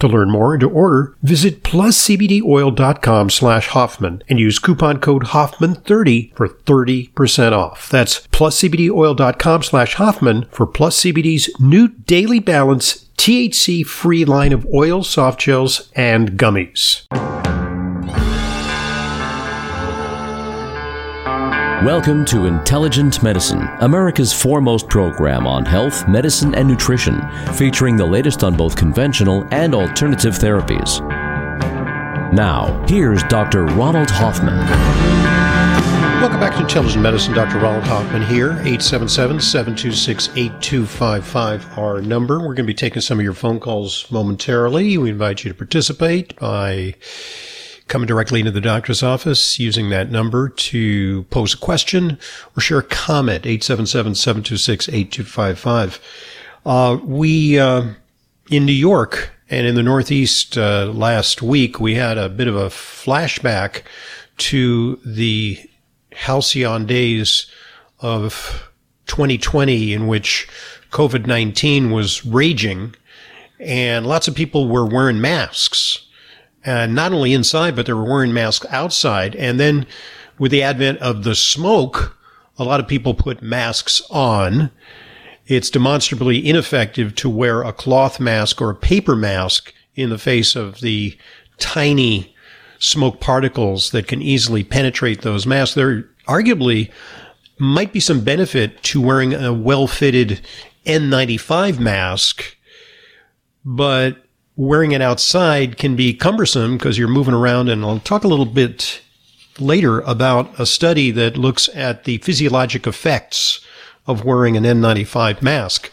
To learn more and to order, visit pluscbdoil.com slash Hoffman and use coupon code Hoffman30 for 30% off. That's pluscbdoil.com slash Hoffman for Plus CBD's new Daily Balance THC free line of oils, soft gels, and gummies. Welcome to Intelligent Medicine, America's foremost program on health, medicine, and nutrition, featuring the latest on both conventional and alternative therapies. Now, here's Dr. Ronald Hoffman. Welcome back to Intelligent Medicine. Dr. Ronald Hoffman here. 877-726-8255, our number. We're going to be taking some of your phone calls momentarily. We invite you to participate by coming directly into the doctor's office using that number to pose a question or share a comment. 877-726-8255. Uh, we, uh, in New York and in the Northeast uh, last week, we had a bit of a flashback to the halcyon days of 2020 in which COVID-19 was raging and lots of people were wearing masks and not only inside, but they were wearing masks outside. And then with the advent of the smoke, a lot of people put masks on. It's demonstrably ineffective to wear a cloth mask or a paper mask in the face of the tiny smoke particles that can easily penetrate those masks. There arguably might be some benefit to wearing a well fitted N95 mask, but wearing it outside can be cumbersome because you're moving around. And I'll talk a little bit later about a study that looks at the physiologic effects of wearing an N95 mask.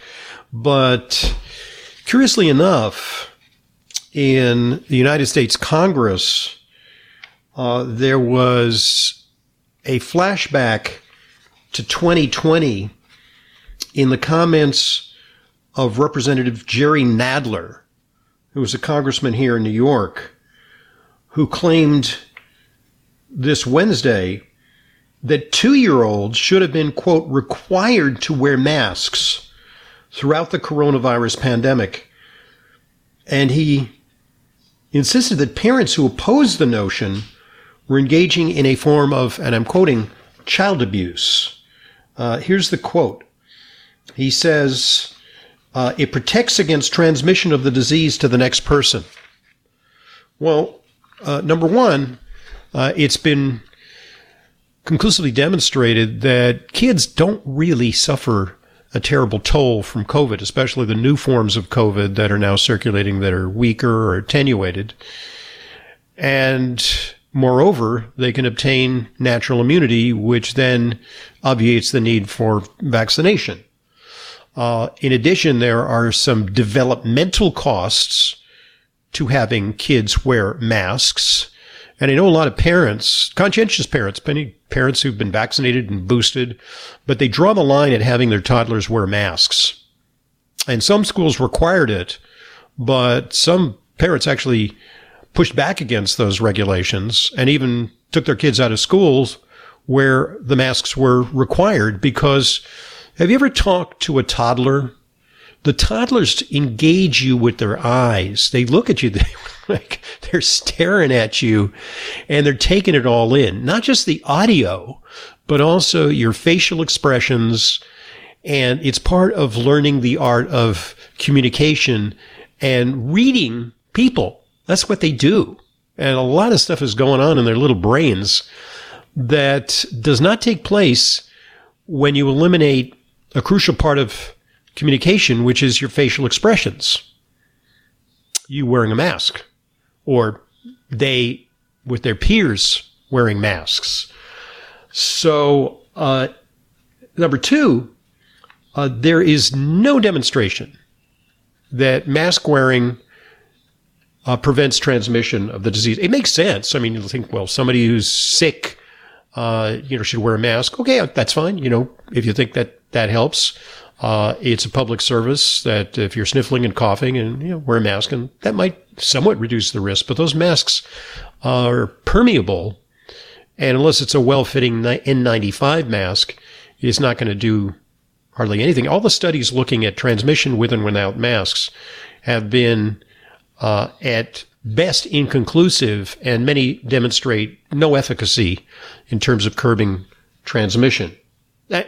But curiously enough, in the United States Congress, uh, there was a flashback to 2020 in the comments of Representative Jerry Nadler, who was a congressman here in New York, who claimed this Wednesday that two year olds should have been, quote, required to wear masks throughout the coronavirus pandemic. And he insisted that parents who opposed the notion were engaging in a form of, and I'm quoting, child abuse. Uh, here's the quote. He says, uh, it protects against transmission of the disease to the next person. Well, uh, number one, uh, it's been conclusively demonstrated that kids don't really suffer a terrible toll from COVID, especially the new forms of COVID that are now circulating that are weaker or attenuated. And moreover, they can obtain natural immunity, which then obviates the need for vaccination. Uh, in addition, there are some developmental costs to having kids wear masks. And I know a lot of parents, conscientious parents, many parents who've been vaccinated and boosted, but they draw the line at having their toddlers wear masks. And some schools required it, but some parents actually pushed back against those regulations and even took their kids out of schools where the masks were required because have you ever talked to a toddler? The toddlers engage you with their eyes. They look at you, they, like they're staring at you and they're taking it all in. Not just the audio, but also your facial expressions. And it's part of learning the art of communication and reading people. That's what they do. And a lot of stuff is going on in their little brains that does not take place when you eliminate a crucial part of communication, which is your facial expressions. You wearing a mask or they, with their peers wearing masks. So, uh, number two, uh, there is no demonstration that mask wearing uh, prevents transmission of the disease. It makes sense. I mean, you think, well, somebody who's sick, uh, you know, should wear a mask. Okay, that's fine. You know, if you think that that helps, uh, it's a public service that if you're sniffling and coughing and you know, wear a mask, and that might somewhat reduce the risk. But those masks are permeable, and unless it's a well-fitting N95 mask, it's not going to do hardly anything. All the studies looking at transmission with and without masks have been uh, at best inconclusive, and many demonstrate no efficacy in terms of curbing transmission. That,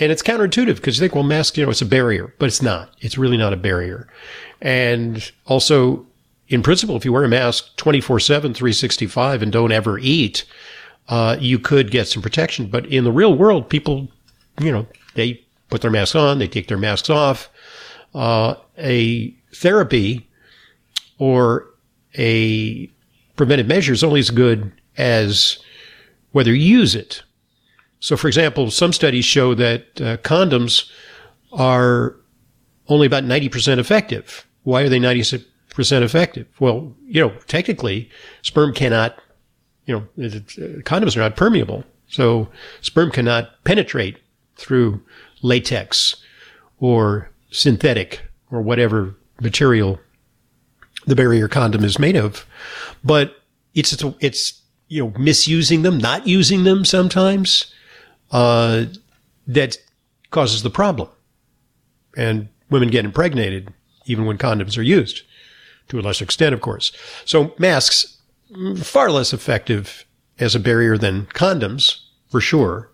and it's counterintuitive because you think, well, mask, you know, it's a barrier, but it's not. It's really not a barrier. And also, in principle, if you wear a mask 24 7, 365 and don't ever eat, uh, you could get some protection. But in the real world, people, you know, they put their masks on, they take their masks off. Uh, a therapy or a preventive measure is only as good as whether you use it. So, for example, some studies show that uh, condoms are only about 90% effective. Why are they 90% effective? Well, you know, technically, sperm cannot, you know, condoms are not permeable. So, sperm cannot penetrate through latex or synthetic or whatever material the barrier condom is made of. But it's, it's, it's you know, misusing them, not using them sometimes, uh, that causes the problem. And women get impregnated even when condoms are used to a lesser extent, of course. So masks, far less effective as a barrier than condoms, for sure.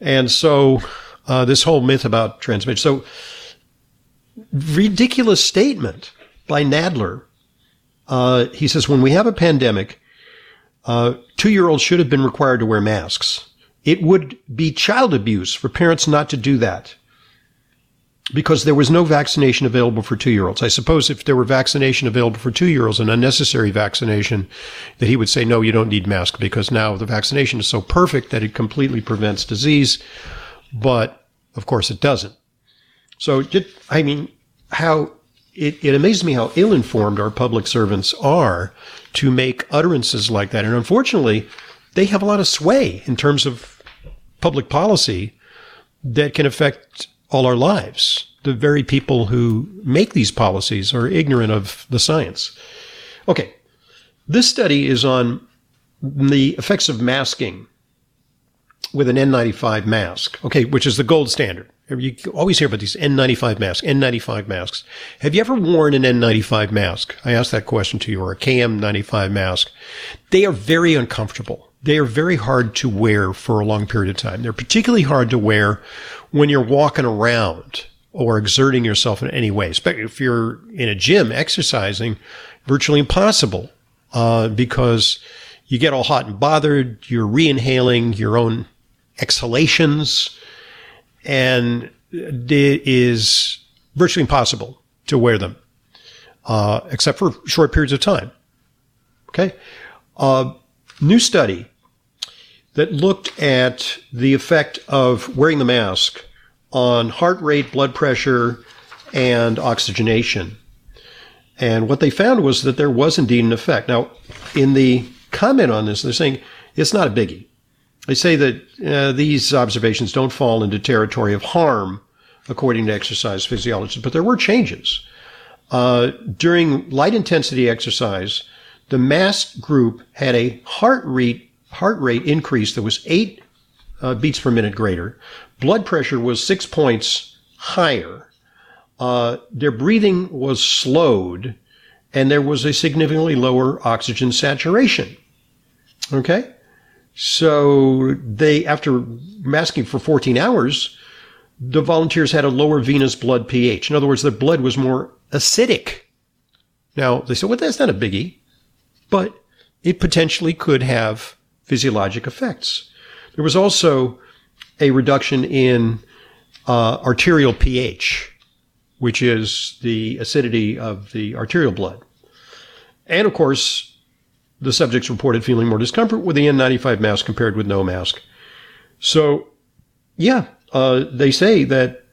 And so, uh, this whole myth about transmission. So, ridiculous statement by Nadler. Uh, he says, when we have a pandemic, uh, two year olds should have been required to wear masks. It would be child abuse for parents not to do that because there was no vaccination available for two year olds. I suppose if there were vaccination available for two year olds, an unnecessary vaccination, that he would say, no, you don't need mask because now the vaccination is so perfect that it completely prevents disease. But of course it doesn't. So, I mean, how it, it amazes me how ill informed our public servants are to make utterances like that. And unfortunately, they have a lot of sway in terms of public policy that can affect all our lives. The very people who make these policies are ignorant of the science. Okay. This study is on the effects of masking with an N95 mask. Okay. Which is the gold standard. You always hear about these N95 masks, N95 masks. Have you ever worn an N95 mask? I asked that question to you, or a KN95 mask. They are very uncomfortable. They are very hard to wear for a long period of time. They're particularly hard to wear when you're walking around or exerting yourself in any way. Especially if you're in a gym exercising, virtually impossible uh, because you get all hot and bothered. You're re-inhaling your own exhalations and it is virtually impossible to wear them, uh, except for short periods of time. Okay. Uh, new study that looked at the effect of wearing the mask on heart rate, blood pressure, and oxygenation. And what they found was that there was indeed an effect. Now, in the comment on this, they're saying it's not a biggie. They say that uh, these observations don't fall into territory of harm, according to exercise physiologists, but there were changes. Uh, during light intensity exercise, the masked group had a heart rate heart rate increase that was eight uh, beats per minute greater. Blood pressure was six points higher. Uh, their breathing was slowed, and there was a significantly lower oxygen saturation. Okay. So they, after masking for 14 hours, the volunteers had a lower venous blood pH. In other words, their blood was more acidic. Now, they said, well, that's not a biggie, but it potentially could have physiologic effects. There was also a reduction in uh, arterial pH, which is the acidity of the arterial blood. And of course, the subjects reported feeling more discomfort with the N95 mask compared with no mask. So, yeah, uh, they say that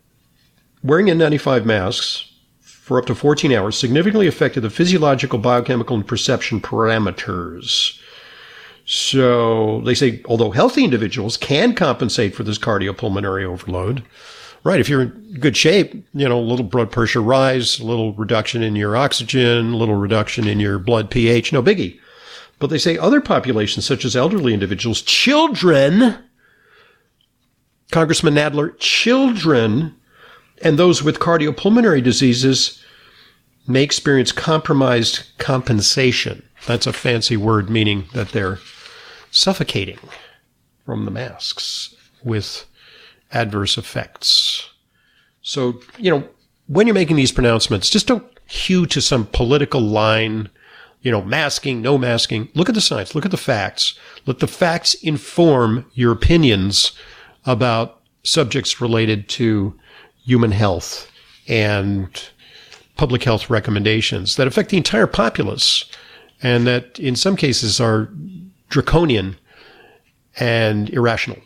wearing N95 masks for up to 14 hours significantly affected the physiological, biochemical, and perception parameters. So they say, although healthy individuals can compensate for this cardiopulmonary overload, right? If you're in good shape, you know, a little blood pressure rise, a little reduction in your oxygen, a little reduction in your blood pH, no biggie. But they say other populations, such as elderly individuals, children, Congressman Nadler, children and those with cardiopulmonary diseases may experience compromised compensation. That's a fancy word meaning that they're suffocating from the masks with adverse effects. So, you know, when you're making these pronouncements, just don't hew to some political line, you know, masking, no masking. Look at the science, look at the facts. Let the facts inform your opinions about subjects related to human health and public health recommendations that affect the entire populace and that in some cases are draconian and irrational.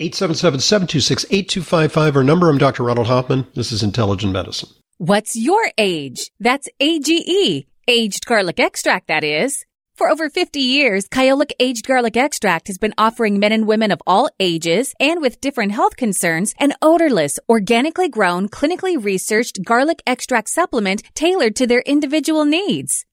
877-726-8255, our number. I'm Dr. Ronald Hoffman. This is Intelligent Medicine. What's your age? That's AGE. Aged garlic extract, that is. For over 50 years, Kyolic Aged Garlic Extract has been offering men and women of all ages and with different health concerns an odorless, organically grown, clinically researched garlic extract supplement tailored to their individual needs.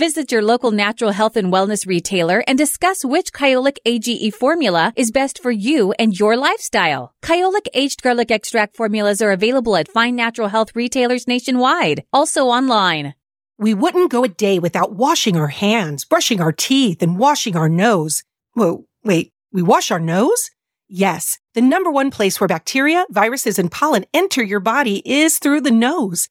Visit your local natural health and wellness retailer and discuss which Kyolic AGE formula is best for you and your lifestyle. Kyolic aged garlic extract formulas are available at fine natural health retailers nationwide, also online. We wouldn't go a day without washing our hands, brushing our teeth, and washing our nose. Whoa, wait, we wash our nose? Yes, the number one place where bacteria, viruses, and pollen enter your body is through the nose.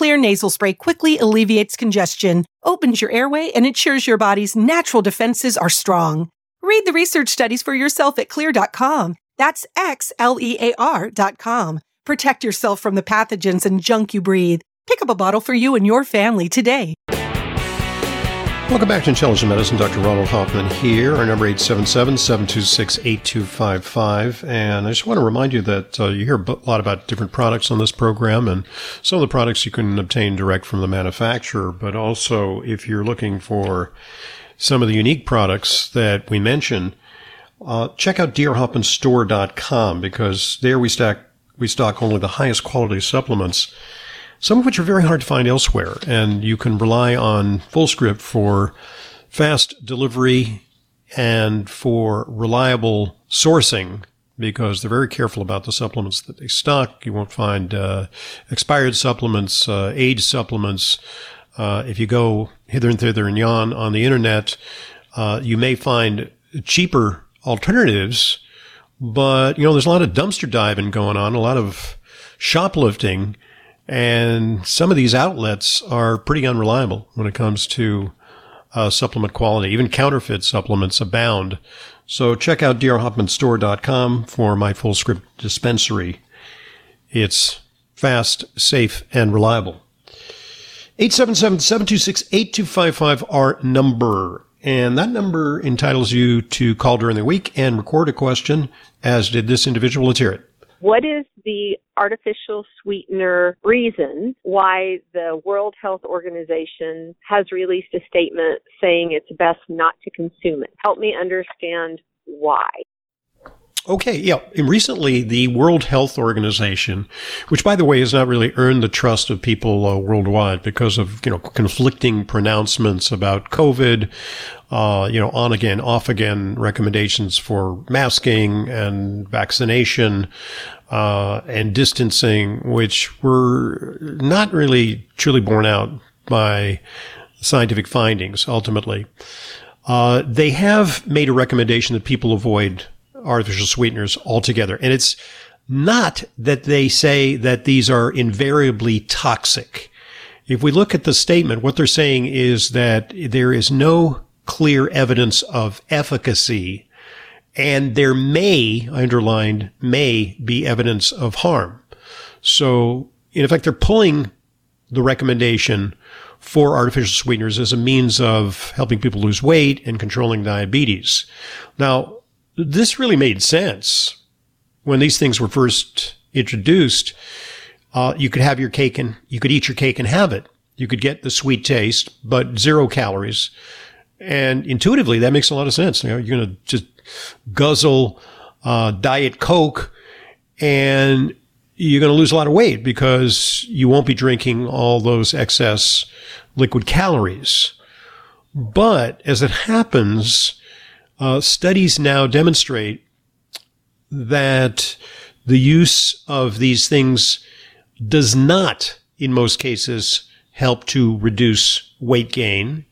Xlear nasal spray quickly alleviates congestion, opens your airway, and ensures your body's natural defenses are strong. Read the research studies for yourself at xlear.com. That's X-L-E-A-R dot com. Protect yourself from the pathogens and junk you breathe. Pick up a bottle for you and your family today. Welcome back to Intelligent Medicine. Dr. Ronald Hoffman here. Our number 877-726-8255. And I just want to remind you that uh, you hear a lot about different products on this program and some of the products you can obtain direct from the manufacturer. But also if you're looking for some of the unique products that we mention, uh, check out drhoffmanstore.com because there we stack, we stock only the highest quality supplements some of which are very hard to find elsewhere. And you can rely on FullScript for fast delivery and for reliable sourcing because they're very careful about the supplements that they stock. You won't find uh, expired supplements, uh, age supplements. Uh, if you go hither and thither and yon on the internet, uh, you may find cheaper alternatives, but you know there's a lot of dumpster diving going on, a lot of shoplifting and some of these outlets are pretty unreliable when it comes to uh, supplement quality. Even counterfeit supplements abound. So check out drhoffmanstore.com for my FullScript dispensary. It's fast, safe, and reliable. 877-726-8255, our number. And that number entitles you to call during the week and record a question, as did this individual. Let's hear it. What is the artificial sweetener reason why the World Health Organization has released a statement saying it's best not to consume it? Help me understand why. Okay, yeah. And recently, the World Health Organization, which by the way has not really earned the trust of people uh, worldwide because of you know conflicting pronouncements about COVID, uh, you know on again, off again recommendations for masking and vaccination uh, and distancing, which were not really truly borne out by scientific findings. Ultimately, uh, they have made a recommendation that people avoid artificial sweeteners altogether. And it's not that they say that these are invariably toxic. If we look at the statement, what they're saying is that there is no clear evidence of efficacy and there may, I underlined, may be evidence of harm. So in effect, they're pulling the recommendation for artificial sweeteners as a means of helping people lose weight and controlling diabetes. Now, this really made sense when these things were first introduced. Uh, you could have your cake and you could eat your cake and have it. You could get the sweet taste, but zero calories. And intuitively, that makes a lot of sense. You know, you're going to just guzzle uh, Diet Coke and you're going to lose a lot of weight because you won't be drinking all those excess liquid calories. But as it happens, uh, studies now demonstrate that the use of these things does not, in most cases, help to reduce weight gain,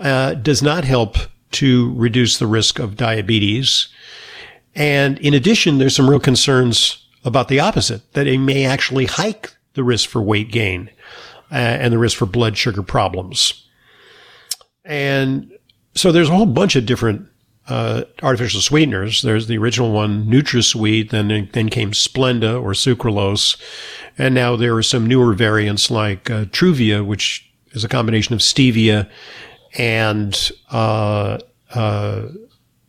uh, does not help to reduce the risk of diabetes. And in addition, there's some real concerns about the opposite, that it may actually hike the risk for weight gain uh, and the risk for blood sugar problems. And so there's a whole bunch of different uh, artificial sweeteners. There's the original one, NutraSweet, then then came Splenda or sucralose, and now there are some newer variants like uh, Truvia, which is a combination of stevia and uh, uh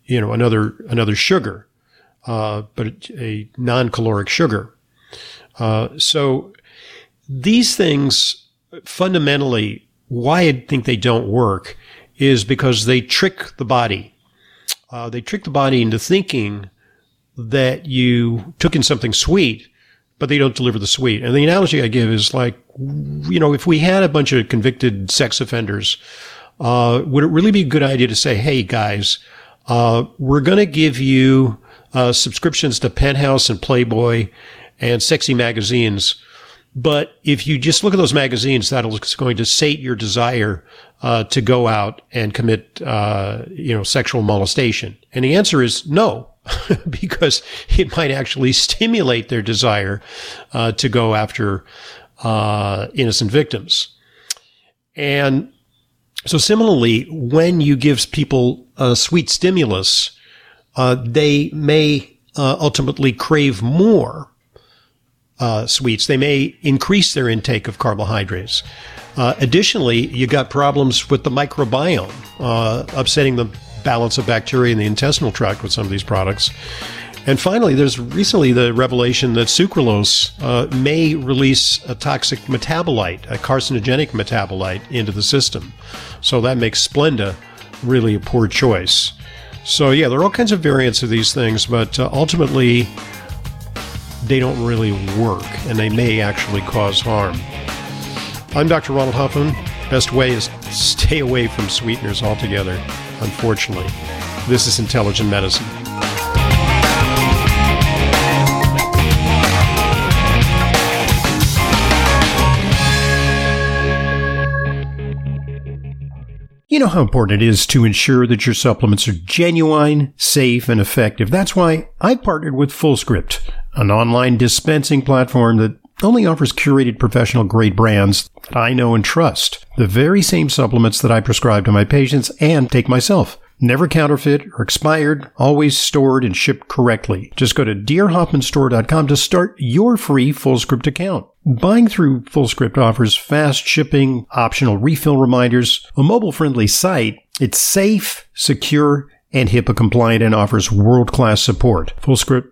you know another another sugar, uh, but a non-caloric sugar. Uh, so these things fundamentally, why I think they don't work is because they trick the body uh, they trick the body into thinking that you took in something sweet, but they don't deliver the sweet. And the analogy I give is like, you know, if we had a bunch of convicted sex offenders, uh, would it really be a good idea to say, hey guys, uh, we're going to give you uh, subscriptions to Penthouse and Playboy and sexy magazines. But if you just look at those magazines, that is going to sate your desire uh, to go out and commit, uh, you know, sexual molestation? And the answer is no, because it might actually stimulate their desire uh, to go after uh, innocent victims. And so, similarly, when you give people a sweet stimulus, uh, they may uh, ultimately crave more sweets. They may increase their intake of carbohydrates. Uh, additionally, you got problems with the microbiome, uh, upsetting the balance of bacteria in the intestinal tract with some of these products. And finally, there's recently the revelation that sucralose uh, may release a toxic metabolite, a carcinogenic metabolite, into the system. So that makes Splenda really a poor choice. So, yeah, there are all kinds of variants of these things, but uh, ultimately, they don't really work and they may actually cause harm. I'm Dr. Ronald Hoffman. Best way is stay away from sweeteners altogether, unfortunately. This is Intelligent Medicine. You know how important it is to ensure that your supplements are genuine, safe, and effective. That's why I partnered with FullScript, an online dispensing platform that only offers curated professional grade brands that I know and trust. The very same supplements that I prescribe to my patients and take myself. Never counterfeit or expired, always stored and shipped correctly. Just go to drhoffmanstore.com to start your free FullScript account. Buying through FullScript offers fast shipping, optional refill reminders, a mobile friendly site. It's safe, secure, and HIPAA compliant and offers world class support. FullScript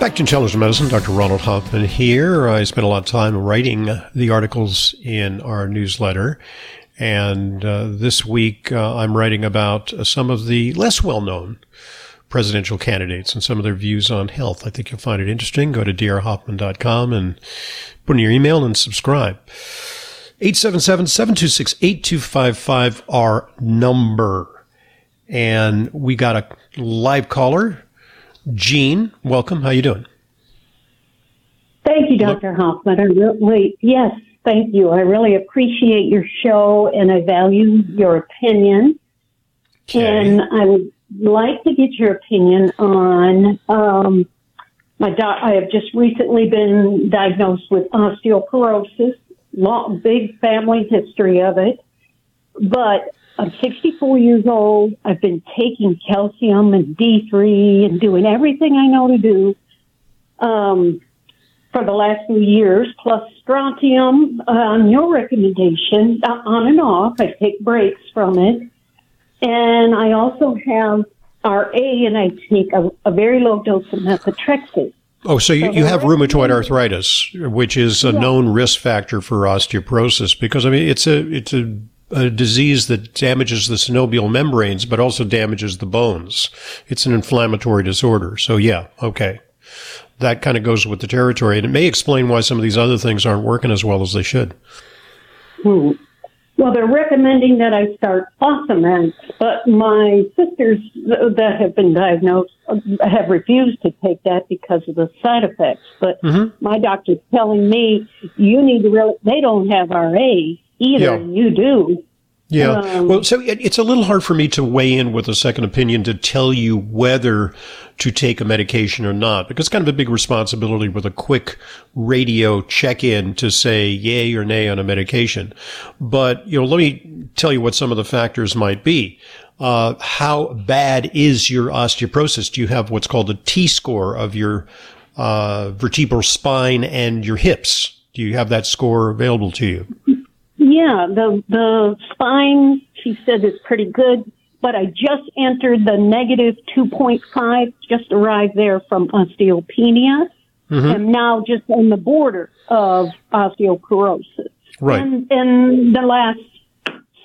Back to Intelligent Medicine, Dr. Ronald Hoffman here. I spent a lot of time writing the articles in our newsletter. And uh, this week, uh, I'm writing about uh, some of the less well known presidential candidates and some of their views on health. I think you'll find it interesting. Go to drhoffman.com and put in your email and subscribe. 877-726-8255, our number. And we got a live caller Jean, welcome. How you doing? Thank you, Dr. Hoffman. I really, yes, thank you. I really appreciate your show and I value your opinion. Okay. And I would like to get your opinion on um, my doc. I have just recently been diagnosed with osteoporosis, long, big family history of it. But I'm 64 years old. I've been taking calcium and D3 and doing everything I know to do um, for the last few years, plus strontium uh, on your recommendation, uh, on and off. I take breaks from it. And I also have RA and I take a, a very low dose of methotrexate. Oh, so you, you have rheumatoid arthritis, which is a known risk factor for osteoporosis because I mean it's a it's a a disease that damages the synovial membranes, but also damages the bones. It's an inflammatory disorder. So yeah, okay. That kind of goes with the territory. And it may explain why some of these other things aren't working as well as they should. Hmm. Well, they're recommending that I start Fosamax, but my sisters that have been diagnosed have refused to take that because of the side effects. But mm-hmm. my doctor's telling me you need to really, they don't have RA either. Yeah. You do. Yeah. Um, well, so it, it's a little hard for me to weigh in with a second opinion to tell you whether to take a medication or not, because it's kind of a big responsibility with a quick radio check in to say yay or nay on a medication. But, you know, let me tell you what some of the factors might be. Uh, how bad is your osteoporosis? Do you have what's called a T score of your uh, vertebral spine and your hips? Do you have that score available to you? Yeah, the the spine she said is pretty good, but I just entered the negative 2.5, just arrived there from osteopenia. Mm-hmm. I'm now just on the border of osteoporosis. Right. And in the last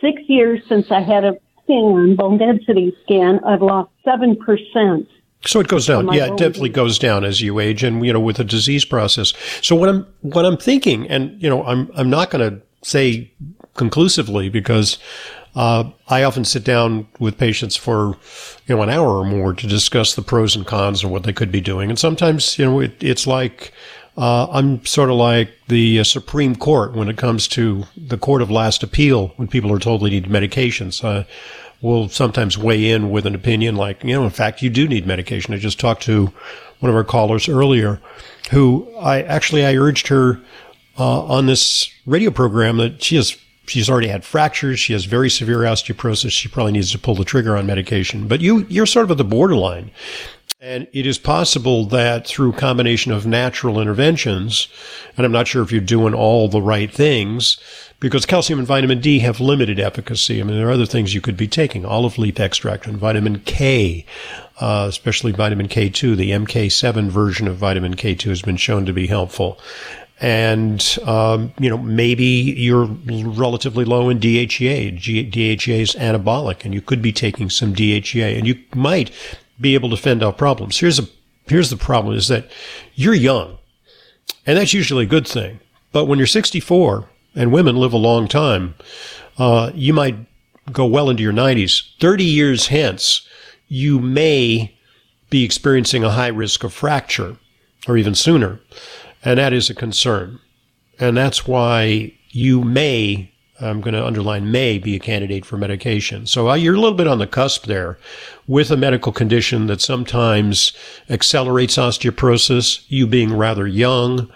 six years since I had a scan, bone density scan, I've lost seven percent. So it goes down. Yeah, it definitely goes down as you age and, you know, with the disease process. So what I'm, what I'm thinking, and, you know, I'm, I'm not going to say conclusively because uh, I often sit down with patients for you know an hour or more to discuss the pros and cons and what they could be doing. And sometimes you know it, it's like uh, I'm sort of like the uh, Supreme Court when it comes to the court of last appeal when people are told they need medications. Uh, we'll sometimes weigh in with an opinion like you know in fact you do need medication. I just talked to one of our callers earlier who I actually I urged her uh, on this radio program that she has she's already had fractures. She has very severe osteoporosis. She probably needs to pull the trigger on medication. But you you're sort of at the borderline. And it is possible that through combination of natural interventions, and I'm not sure if you're doing all the right things, because calcium and vitamin D have limited efficacy. I mean, there are other things you could be taking, olive leaf extract and vitamin K, uh, especially vitamin K2. The MK7 version of vitamin K2 has been shown to be helpful and um, you know maybe you're relatively low in DHEA. DHEA is anabolic, and you could be taking some DHEA, and you might be able to fend off problems. Here's a here's the problem: is that you're young, and that's usually a good thing. But when you're 64 and women live a long time, uh, you might go well into your 90s. 30 years hence, you may be experiencing a high risk of fracture, or even sooner. And that is a concern. And that's why you may, I'm going to underline may, be a candidate for medication. So uh, you're a little bit on the cusp there with a medical condition that sometimes accelerates osteoporosis, you being rather young.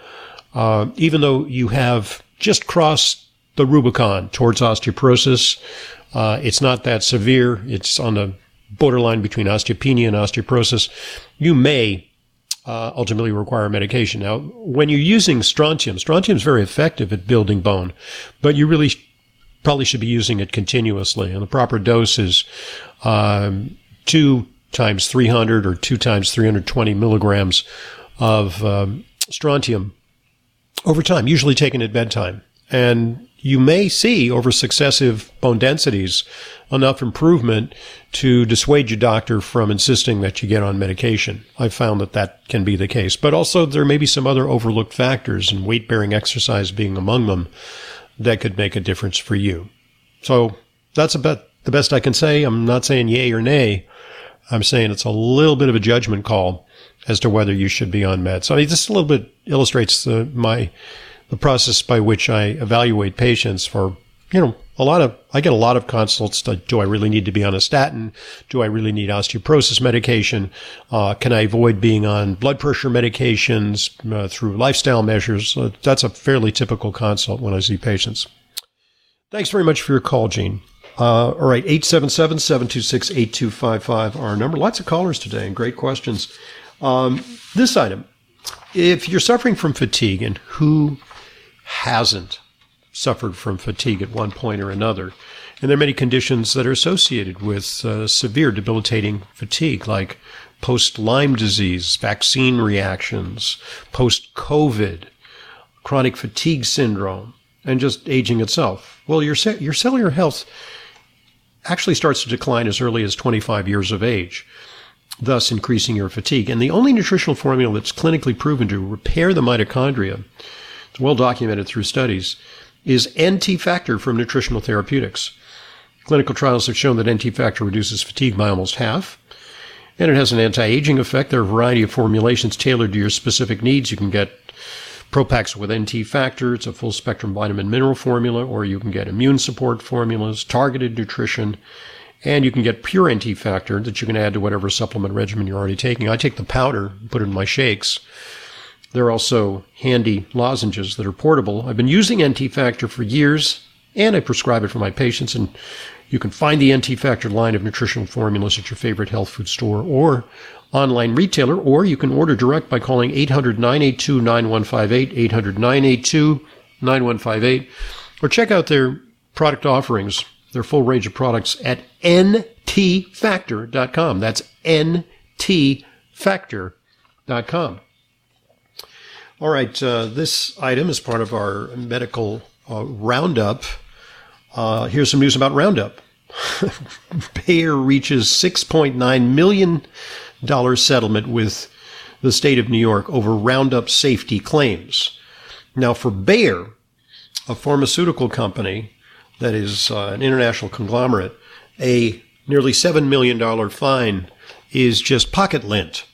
Uh, even though you have just crossed the Rubicon towards osteoporosis. Uh, it's not that severe. It's on the borderline between osteopenia and osteoporosis. You may uh, ultimately require medication. Now, when you're using strontium, strontium is very effective at building bone, but you really probably should be using it continuously. And the proper dose is um, two times 300 or two times 320 milligrams of um, strontium over time, usually taken at bedtime. And you may see over successive bone densities enough improvement to dissuade your doctor from insisting that you get on medication. I've found that that can be the case. But also, there may be some other overlooked factors, and weight bearing exercise being among them, that could make a difference for you. So that's about the best I can say. I'm not saying yay or nay. I'm saying it's a little bit of a judgment call as to whether you should be on meds. So I mean, this a little bit illustrates the, my the process by which I evaluate patients for you know a lot of I get a lot of consults. To, do I really need to be on a statin? Do I really need osteoporosis medication? Uh, can I avoid being on blood pressure medications uh, through lifestyle measures? Uh, that's a fairly typical consult when I see patients. Thanks very much for your call, Gene. Uh, all right, 877-726-8255, our number. Lots of callers today and great questions. Um, this item, if you're suffering from fatigue, and who hasn't suffered from fatigue at one point or another? And there are many conditions that are associated with uh, severe debilitating fatigue, like post Lyme disease, vaccine reactions, post COVID, chronic fatigue syndrome, and just aging itself. Well, your, your cellular health actually starts to decline as early as 25 years of age, thus increasing your fatigue. And the only nutritional formula that's clinically proven to repair the mitochondria, it's well documented through studies, is NT factor from nutritional therapeutics. Clinical trials have shown that NT factor reduces fatigue by almost half. And it has an anti aging effect. There are a variety of formulations tailored to your specific needs. You can get Propax with NT factor, it's a full spectrum vitamin mineral formula, or you can get immune support formulas, targeted nutrition, and you can get pure NT factor that you can add to whatever supplement regimen you're already taking. I take the powder, put it in my shakes. There are also handy lozenges that are portable. I've been using NT factor for years, and I prescribe it for my patients. And you can find the NT Factor line of nutritional formulas at your favorite health food store or online retailer, or you can order direct by calling 800 982 9158, 800 982 9158, or check out their product offerings, their full range of products at ntfactor.com. That's ntfactor.com. All right, uh, this item is part of our medical uh, roundup. Uh, here's some news about Roundup. Bayer reaches $6.9 million settlement with the state of New York over Roundup safety claims. Now, for Bayer, a pharmaceutical company that is uh, an international conglomerate, a nearly $7 million fine is just pocket lint.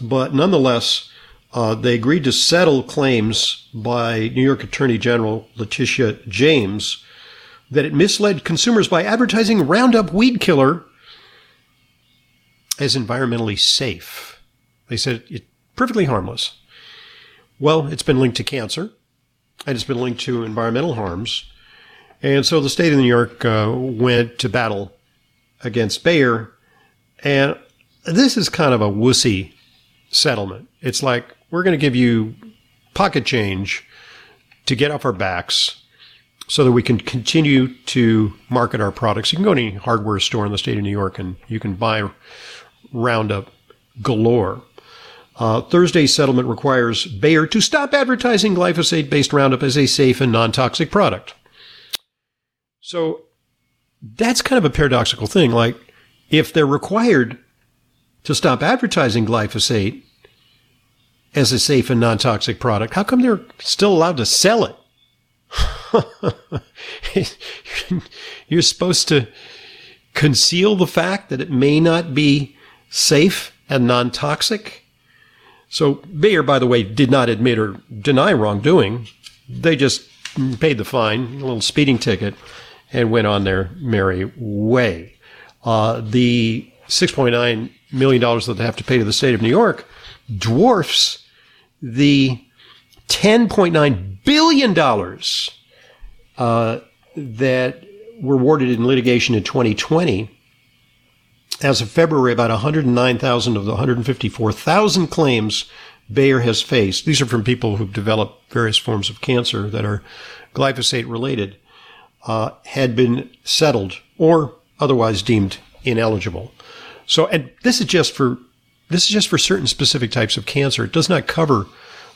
But nonetheless, uh, they agreed to settle claims by New York Attorney General Letitia James that it misled consumers by advertising Roundup weed killer as environmentally safe. They said it's perfectly harmless. Well, it's been linked to cancer and it's been linked to environmental harms. And so the state of New York uh, went to battle against Bayer. And this is kind of a wussy settlement. It's like, we're going to give you pocket change to get off our backs so that we can continue to market our products. You can go to any hardware store in the state of New York and you can buy Roundup galore. Uh, Thursday's settlement requires Bayer to stop advertising glyphosate based Roundup as a safe and non toxic product. So that's kind of a paradoxical thing. Like, if they're required to stop advertising glyphosate as a safe and non toxic product, how come they're still allowed to sell it? You're supposed to conceal the fact that it may not be safe and non toxic. So Bayer, by the way, did not admit or deny wrongdoing. They just paid the fine, a little speeding ticket, and went on their merry way. Uh, the $6.9 million that they have to pay to the state of New York dwarfs the $10.9 billion uh, that were awarded in litigation in 2020. As of February, about 109,000 of the 154,000 claims Bayer has faced, these are from people who've developed various forms of cancer that are glyphosate related, uh, had been settled or otherwise deemed ineligible. So, and this is just for this is just for certain specific types of cancer. It does not cover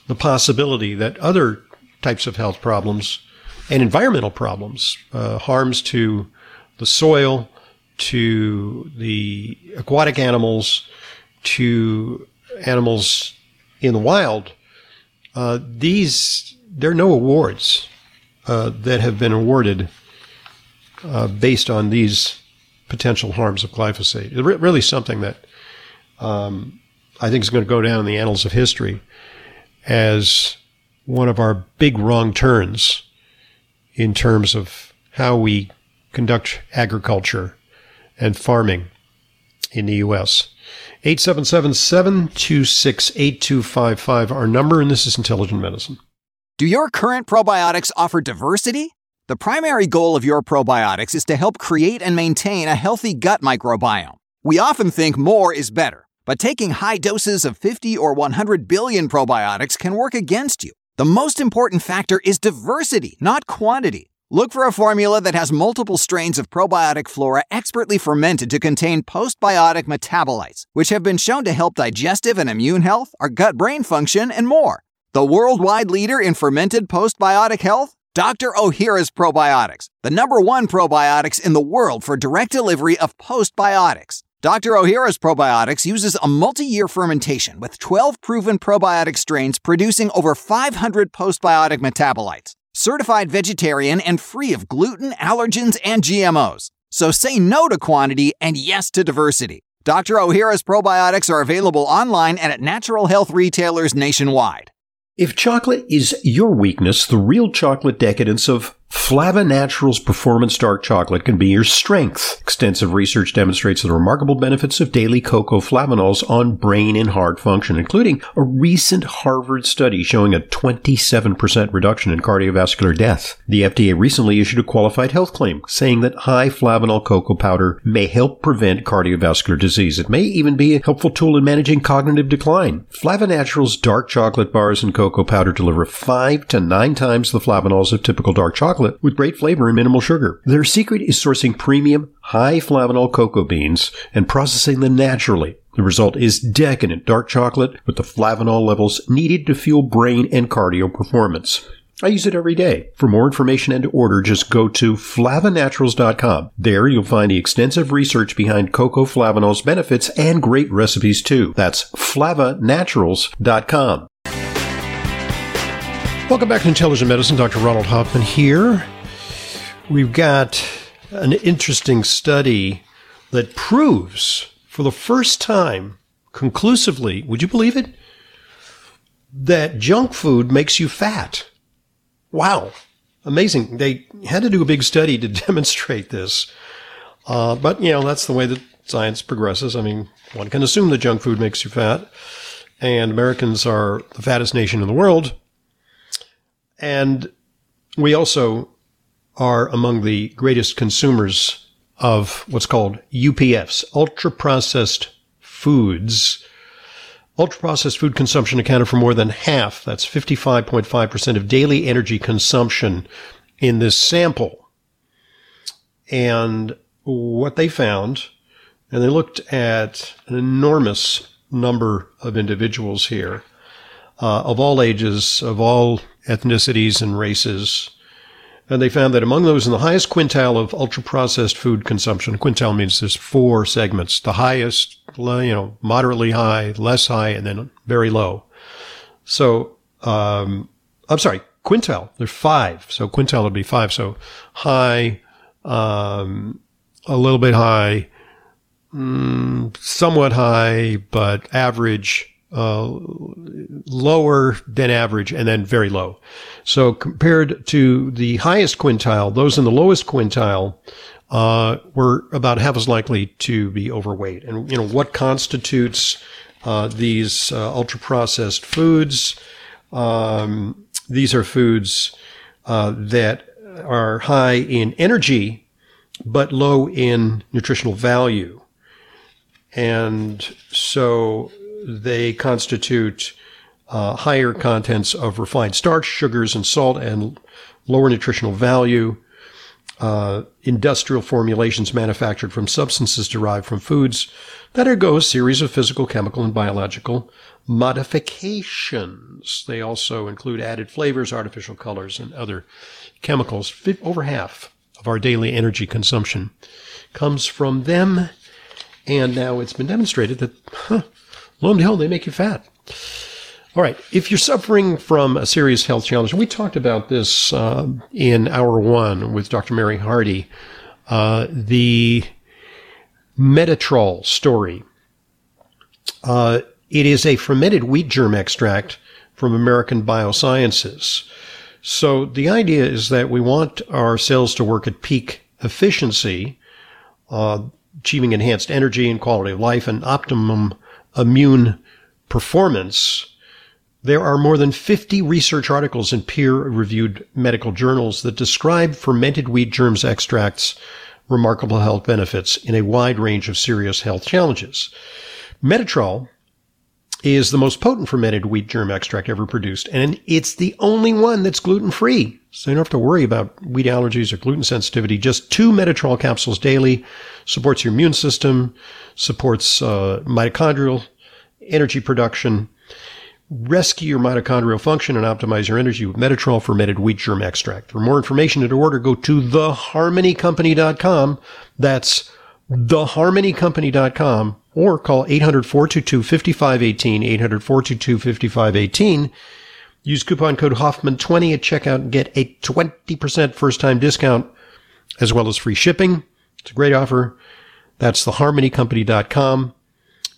the possibility that other types of health problems and environmental problems, uh, harms to the soil, to the aquatic animals, to animals in the wild, uh, these there are no awards uh, that have been awarded uh, based on these potential harms of glyphosate. It's really something that um, I think is going to go down in the annals of history as one of our big wrong turns in terms of how we conduct agriculture and farming in the U.S. 877-726-8255, our number, and this is Intelligent Medicine. Do your current probiotics offer diversity? The primary goal of your probiotics is to help create and maintain a healthy gut microbiome. We often think more is better, but taking high doses of 50 or 100 billion probiotics can work against you. The most important factor is diversity, not quantity. Look for a formula that has multiple strains of probiotic flora expertly fermented to contain postbiotic metabolites, which have been shown to help digestive and immune health, our gut brain function, and more. The worldwide leader in fermented postbiotic health? Dr. Ohhira's Probiotics, the number one probiotics in the world for direct delivery of postbiotics. Dr. Ohhira's Probiotics uses a multi year fermentation with 12 proven probiotic strains producing over 500 postbiotic metabolites. Certified vegetarian and free of gluten, allergens, and GMOs. So say no to quantity and yes to diversity. Dr. Ohhira's Probiotics are available online and at natural health retailers nationwide. If chocolate is your weakness, the real chocolate decadence of Flava Naturals Performance Dark Chocolate can be your strength. Extensive research demonstrates the remarkable benefits of daily cocoa flavanols on brain and heart function, including a recent Harvard study showing a 27% reduction in cardiovascular death. The FDA recently issued a qualified health claim saying that high flavanol cocoa powder may help prevent cardiovascular disease. It may even be a helpful tool in managing cognitive decline. Flava Naturals dark chocolate bars and cocoa powder deliver five to nine times the flavanols of typical dark chocolate chocolate with great flavor and minimal sugar. Their secret is sourcing premium, high flavanol cocoa beans and processing them naturally. The result is decadent dark chocolate with the flavanol levels needed to fuel brain and cardio performance. I use it every day. For more information and to order, just go to flavanaturals.com. There you'll find the extensive research behind cocoa flavanol's benefits and great recipes too. That's flavanaturals.com. Welcome back to Intelligent Medicine. Dr. Ronald Hoffman here. We've got an interesting study that proves for the first time conclusively, would you believe it? That junk food makes you fat. Wow. Amazing. They had to do a big study to demonstrate this. Uh, but, you know, that's the way that science progresses. I mean, one can assume that junk food makes you fat. And Americans are the fattest nation in the world. And we also are among the greatest consumers of what's called UPFs, ultra processed foods. Ultra processed food consumption accounted for more than half, that's 55.5% of daily energy consumption in this sample. And what they found, and they looked at an enormous number of individuals here, uh, of all ages, of all ethnicities and races. And they found that among those in the highest quintile of ultra processed food consumption, quintile means there's four segments, the highest, you know, moderately high, less high, and then very low. So, um, I'm sorry, quintile, there's five. So quintile would be five. So high, um, a little bit high, mm, somewhat high, but average, uh, lower than average and then very low. So compared to the highest quintile, those in the lowest quintile uh, were about half as likely to be overweight. And you know what constitutes uh, these uh, ultra processed foods? Um, these are foods uh, that are high in energy but low in nutritional value. And so they constitute uh, higher contents of refined starch, sugars, and salt, and lower nutritional value. Uh, industrial formulations manufactured from substances derived from foods that undergo a series of physical, chemical, and biological modifications. They also include added flavors, artificial colors, and other chemicals. Over half of our daily energy consumption comes from them. And now it's been demonstrated that, huh, lo and behold, they make you fat. All right. If you're suffering from a serious health challenge, we talked about this uh, in hour one with Dr. Mary Hardy, uh, the Metatrol story. Uh, it is a fermented wheat germ extract from American Biosciences. So the idea is that we want our cells to work at peak efficiency, uh, achieving enhanced energy and quality of life and optimum immune performance. There are more than 50 research articles in peer reviewed medical journals that describe fermented wheat germs extracts remarkable health benefits in a wide range of serious health challenges. Metatrol is the most potent fermented wheat germ extract ever produced, and it's the only one that's gluten free. So you don't have to worry about wheat allergies or gluten sensitivity. Just two metatrol capsules daily supports your immune system, supports uh, mitochondrial energy production, rescue your mitochondrial function, and optimize your energy with Metatrol fermented wheat germ extract. For more information and to order, go to theharmonycompany.com. That's theharmonycompany.com or call 800-422-5518, 800-422-5518. Use coupon code Hoffman20 at checkout and get a 20% first time discount as well as free shipping. It's a great offer. That's theharmonycompany.com.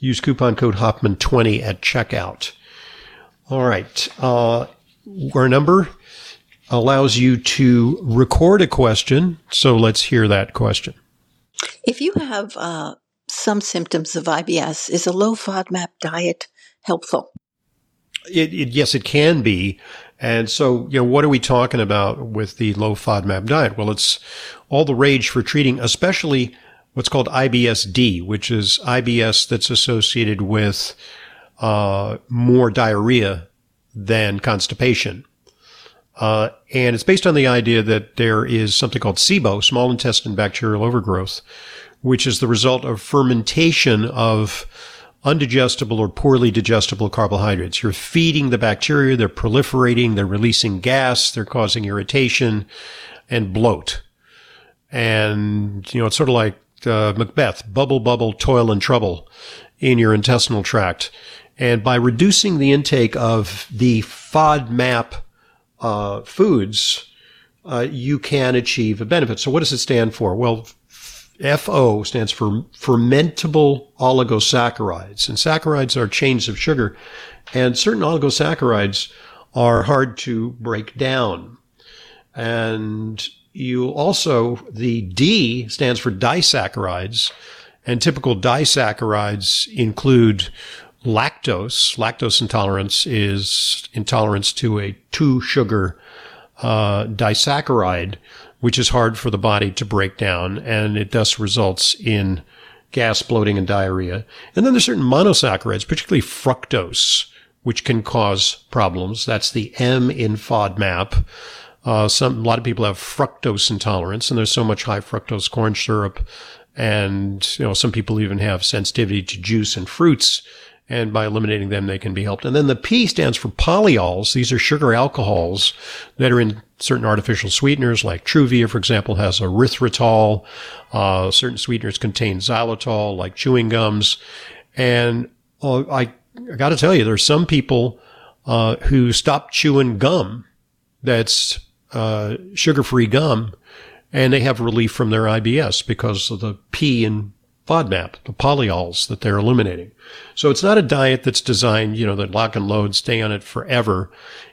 Use coupon code Hoffman20 at checkout. All right. Uh, our number allows you to record a question. So let's hear that question. If you have uh, some symptoms of IBS, is a low FODMAP diet helpful? It, it, yes, it can be. And so, you know, what are we talking about with the low FODMAP diet? Well, it's all the rage for treating, especially what's called IBS-D, which is IBS that's associated with uh, more diarrhea than constipation. Uh, and it's based on the idea that there is something called SIBO, small intestine bacterial overgrowth, which is the result of fermentation of undigestible or poorly digestible carbohydrates. You're feeding the bacteria, they're proliferating, they're releasing gas, they're causing irritation and bloat. And, you know, it's sort of like uh, Macbeth, bubble, bubble, toil and trouble in your intestinal tract. And by reducing the intake of the FODMAP uh, foods, uh, you can achieve a benefit. So what does it stand for? Well, FO stands for fermentable oligosaccharides. And saccharides are chains of sugar. And certain oligosaccharides are hard to break down. And you also, the D stands for disaccharides. And typical disaccharides include lactose. Lactose intolerance is intolerance to a two sugar uh, disaccharide, which is hard for the body to break down, and it thus results in gas, bloating, and diarrhea. And then there's certain monosaccharides, particularly fructose, which can cause problems. That's the M in FODMAP. Uh, some, a lot of people have fructose intolerance, and there's so much high fructose corn syrup. And, you know, some people even have sensitivity to juice and fruits and by eliminating them, they can be helped. And then the P stands for polyols. These are sugar alcohols that are in certain artificial sweeteners, like Truvia, for example, has erythritol. Uh, certain sweeteners contain xylitol, like chewing gums. And uh, I, I got to tell you, there's some people uh, who stop chewing gum that's uh, sugar-free gum, and they have relief from their IBS because of the P in FODMAP, the polyols that they're eliminating. So it's not a diet that's designed, you know, that lock and load, stay on it forever.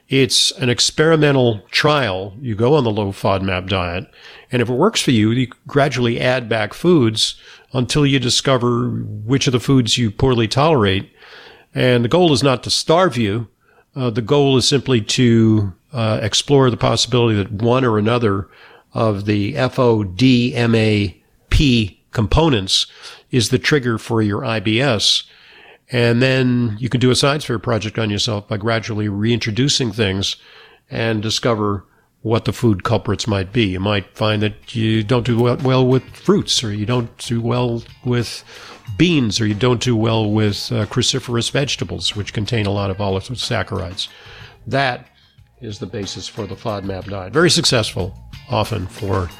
It's an experimental trial. You go on the low FODMAP diet, and if it works for you, you gradually add back foods until you discover which of the foods you poorly tolerate. And the goal is not to starve you. Uh, the goal is simply to uh, explore the possibility that one or another of the FODMAP components is the trigger for your IBS. And then you can do a science fair project on yourself by gradually reintroducing things and discover what the food culprits might be. You might find that you don't do well, with fruits, or you don't do well with beans, or you don't do well with uh, cruciferous vegetables, which contain a lot of oligosaccharides. That is the basis for the FODMAP diet. Very successful, often, for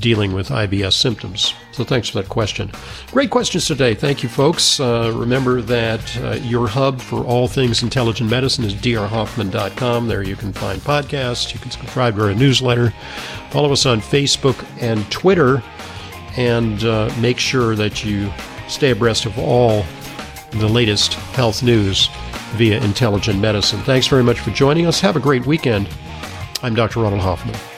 dealing with IBS symptoms. So thanks for that question. Great questions today. Thank you, folks. Uh, remember that uh, your hub for all things intelligent medicine is drhoffman.com. There you can find podcasts. You can subscribe to our newsletter. Follow us on Facebook and Twitter. And uh, make sure that you stay abreast of all the latest health news via intelligent medicine. Thanks very much for joining us. Have a great weekend. I'm Dr. Ronald Hoffman.